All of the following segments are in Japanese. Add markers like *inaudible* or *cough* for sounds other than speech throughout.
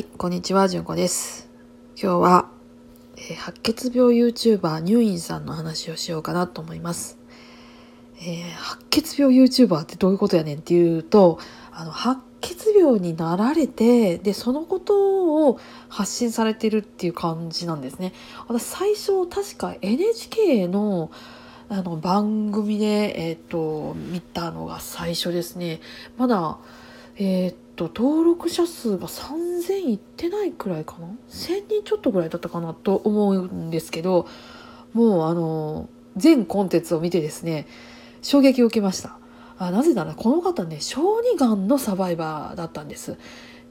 はい、こんにちは、じゅんこです。今日は、えー白血病 YouTuber ニューインさんの話をしようかなと思います。えー白血病 YouTuber ってどういうことやねんっていうと、あの、白血病になられて、で、そのことを発信されてるっていう感じなんですね。私、最初、確か NHK のあの番組で、えっ、と、見たのが最初ですね。まだ、えーと登録者数が3,000いってないくらいかな？1,000人ちょっとぐらいだったかなと思うんですけどもうあの全コンテンツを見てですね衝撃を受けました。あなぜならこの方ね小児がんのサバイバーだったんです。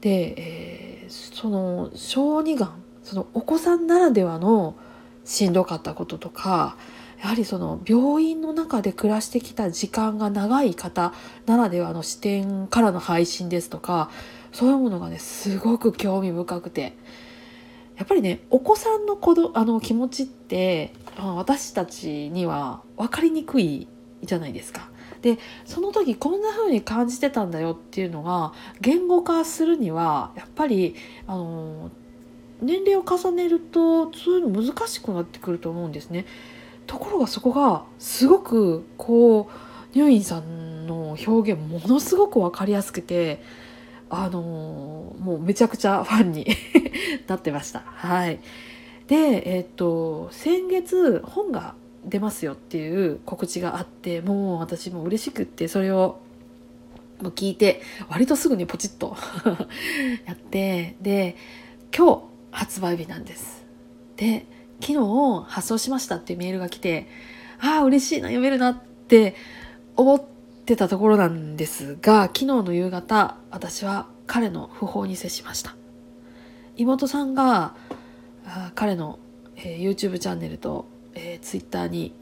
で、えーその小児がんそのお子さんならではのしんどかったこととかやはりその病院の中で暮らしてきた時間が長い方ならではの視点からの配信ですとかそういうものがねすごく興味深くてやっぱりねお子さんの子どあの気持ちって私たちには分かりにくいじゃないですか。でその時こんな風に感じてたんだよっていうのが言語化するにはやっぱりあの年齢を重ねるとそういうの難しくなってくると思うんですね。ところがそこがすごくこうニューインさんの表現ものすごく分かりやすくてあのもうめちゃくちゃファンになってました。はい、でえっと先月本が出ますよっていう告知があってもう私も嬉しくってそれをも聞いて割とすぐにポチッと *laughs* やってで今日発売日なんです。で昨日発送しましたっていうメールが来てああ嬉しいな読めるなって思ってたところなんですが昨日の夕方私は彼の訃報に接しました。妹さんがあ彼の、えー YouTube チャンネルと、えー Twitter に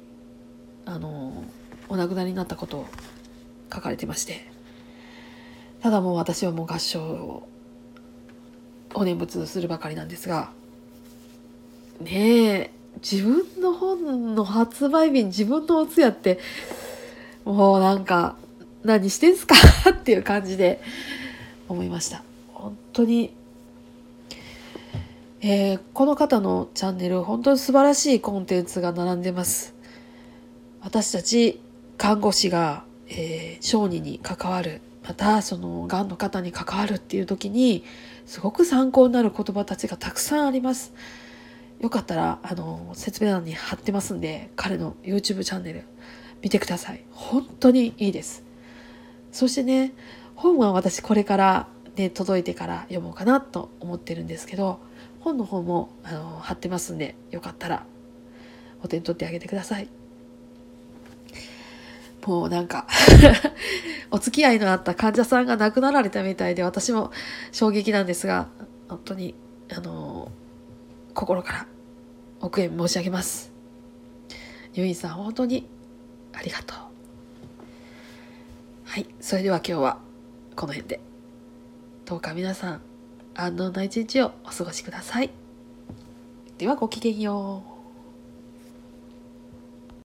あのーお亡くなりになったことを書かれてましてただもう私はもう合唱をお念仏するばかりなんですがねえ自分の本の発売日に自分のお通夜ってもうなんか何してんすか？っていう感じで思いました。本当に、えーこの方のチャンネル本当に素晴らしいコンテンツが並んでます。私たち看護師が、えー小児に関わる。またそのがんの方に関わるっていう時にすごく参考になる言葉たちがたくさんあります。よかったらあの説明欄に貼ってますんで彼の YouTube チャンネル見てください。本当にいいです。そしてね本は私これからね届いてから読もうかなと思ってるんですけど本の方もあの貼ってますんでよかったらお手に取ってあげてください。もうなんか *laughs* お付き合いのあった患者さんが亡くなられたみたいで私も衝撃なんですが本当にあの心からお悔やみ申し上げます。ゆいさん本当にありがとう。はいそれでは今日はこの辺で。どうか皆さん安穏な一日をお過ごしください。ではごきげんよう。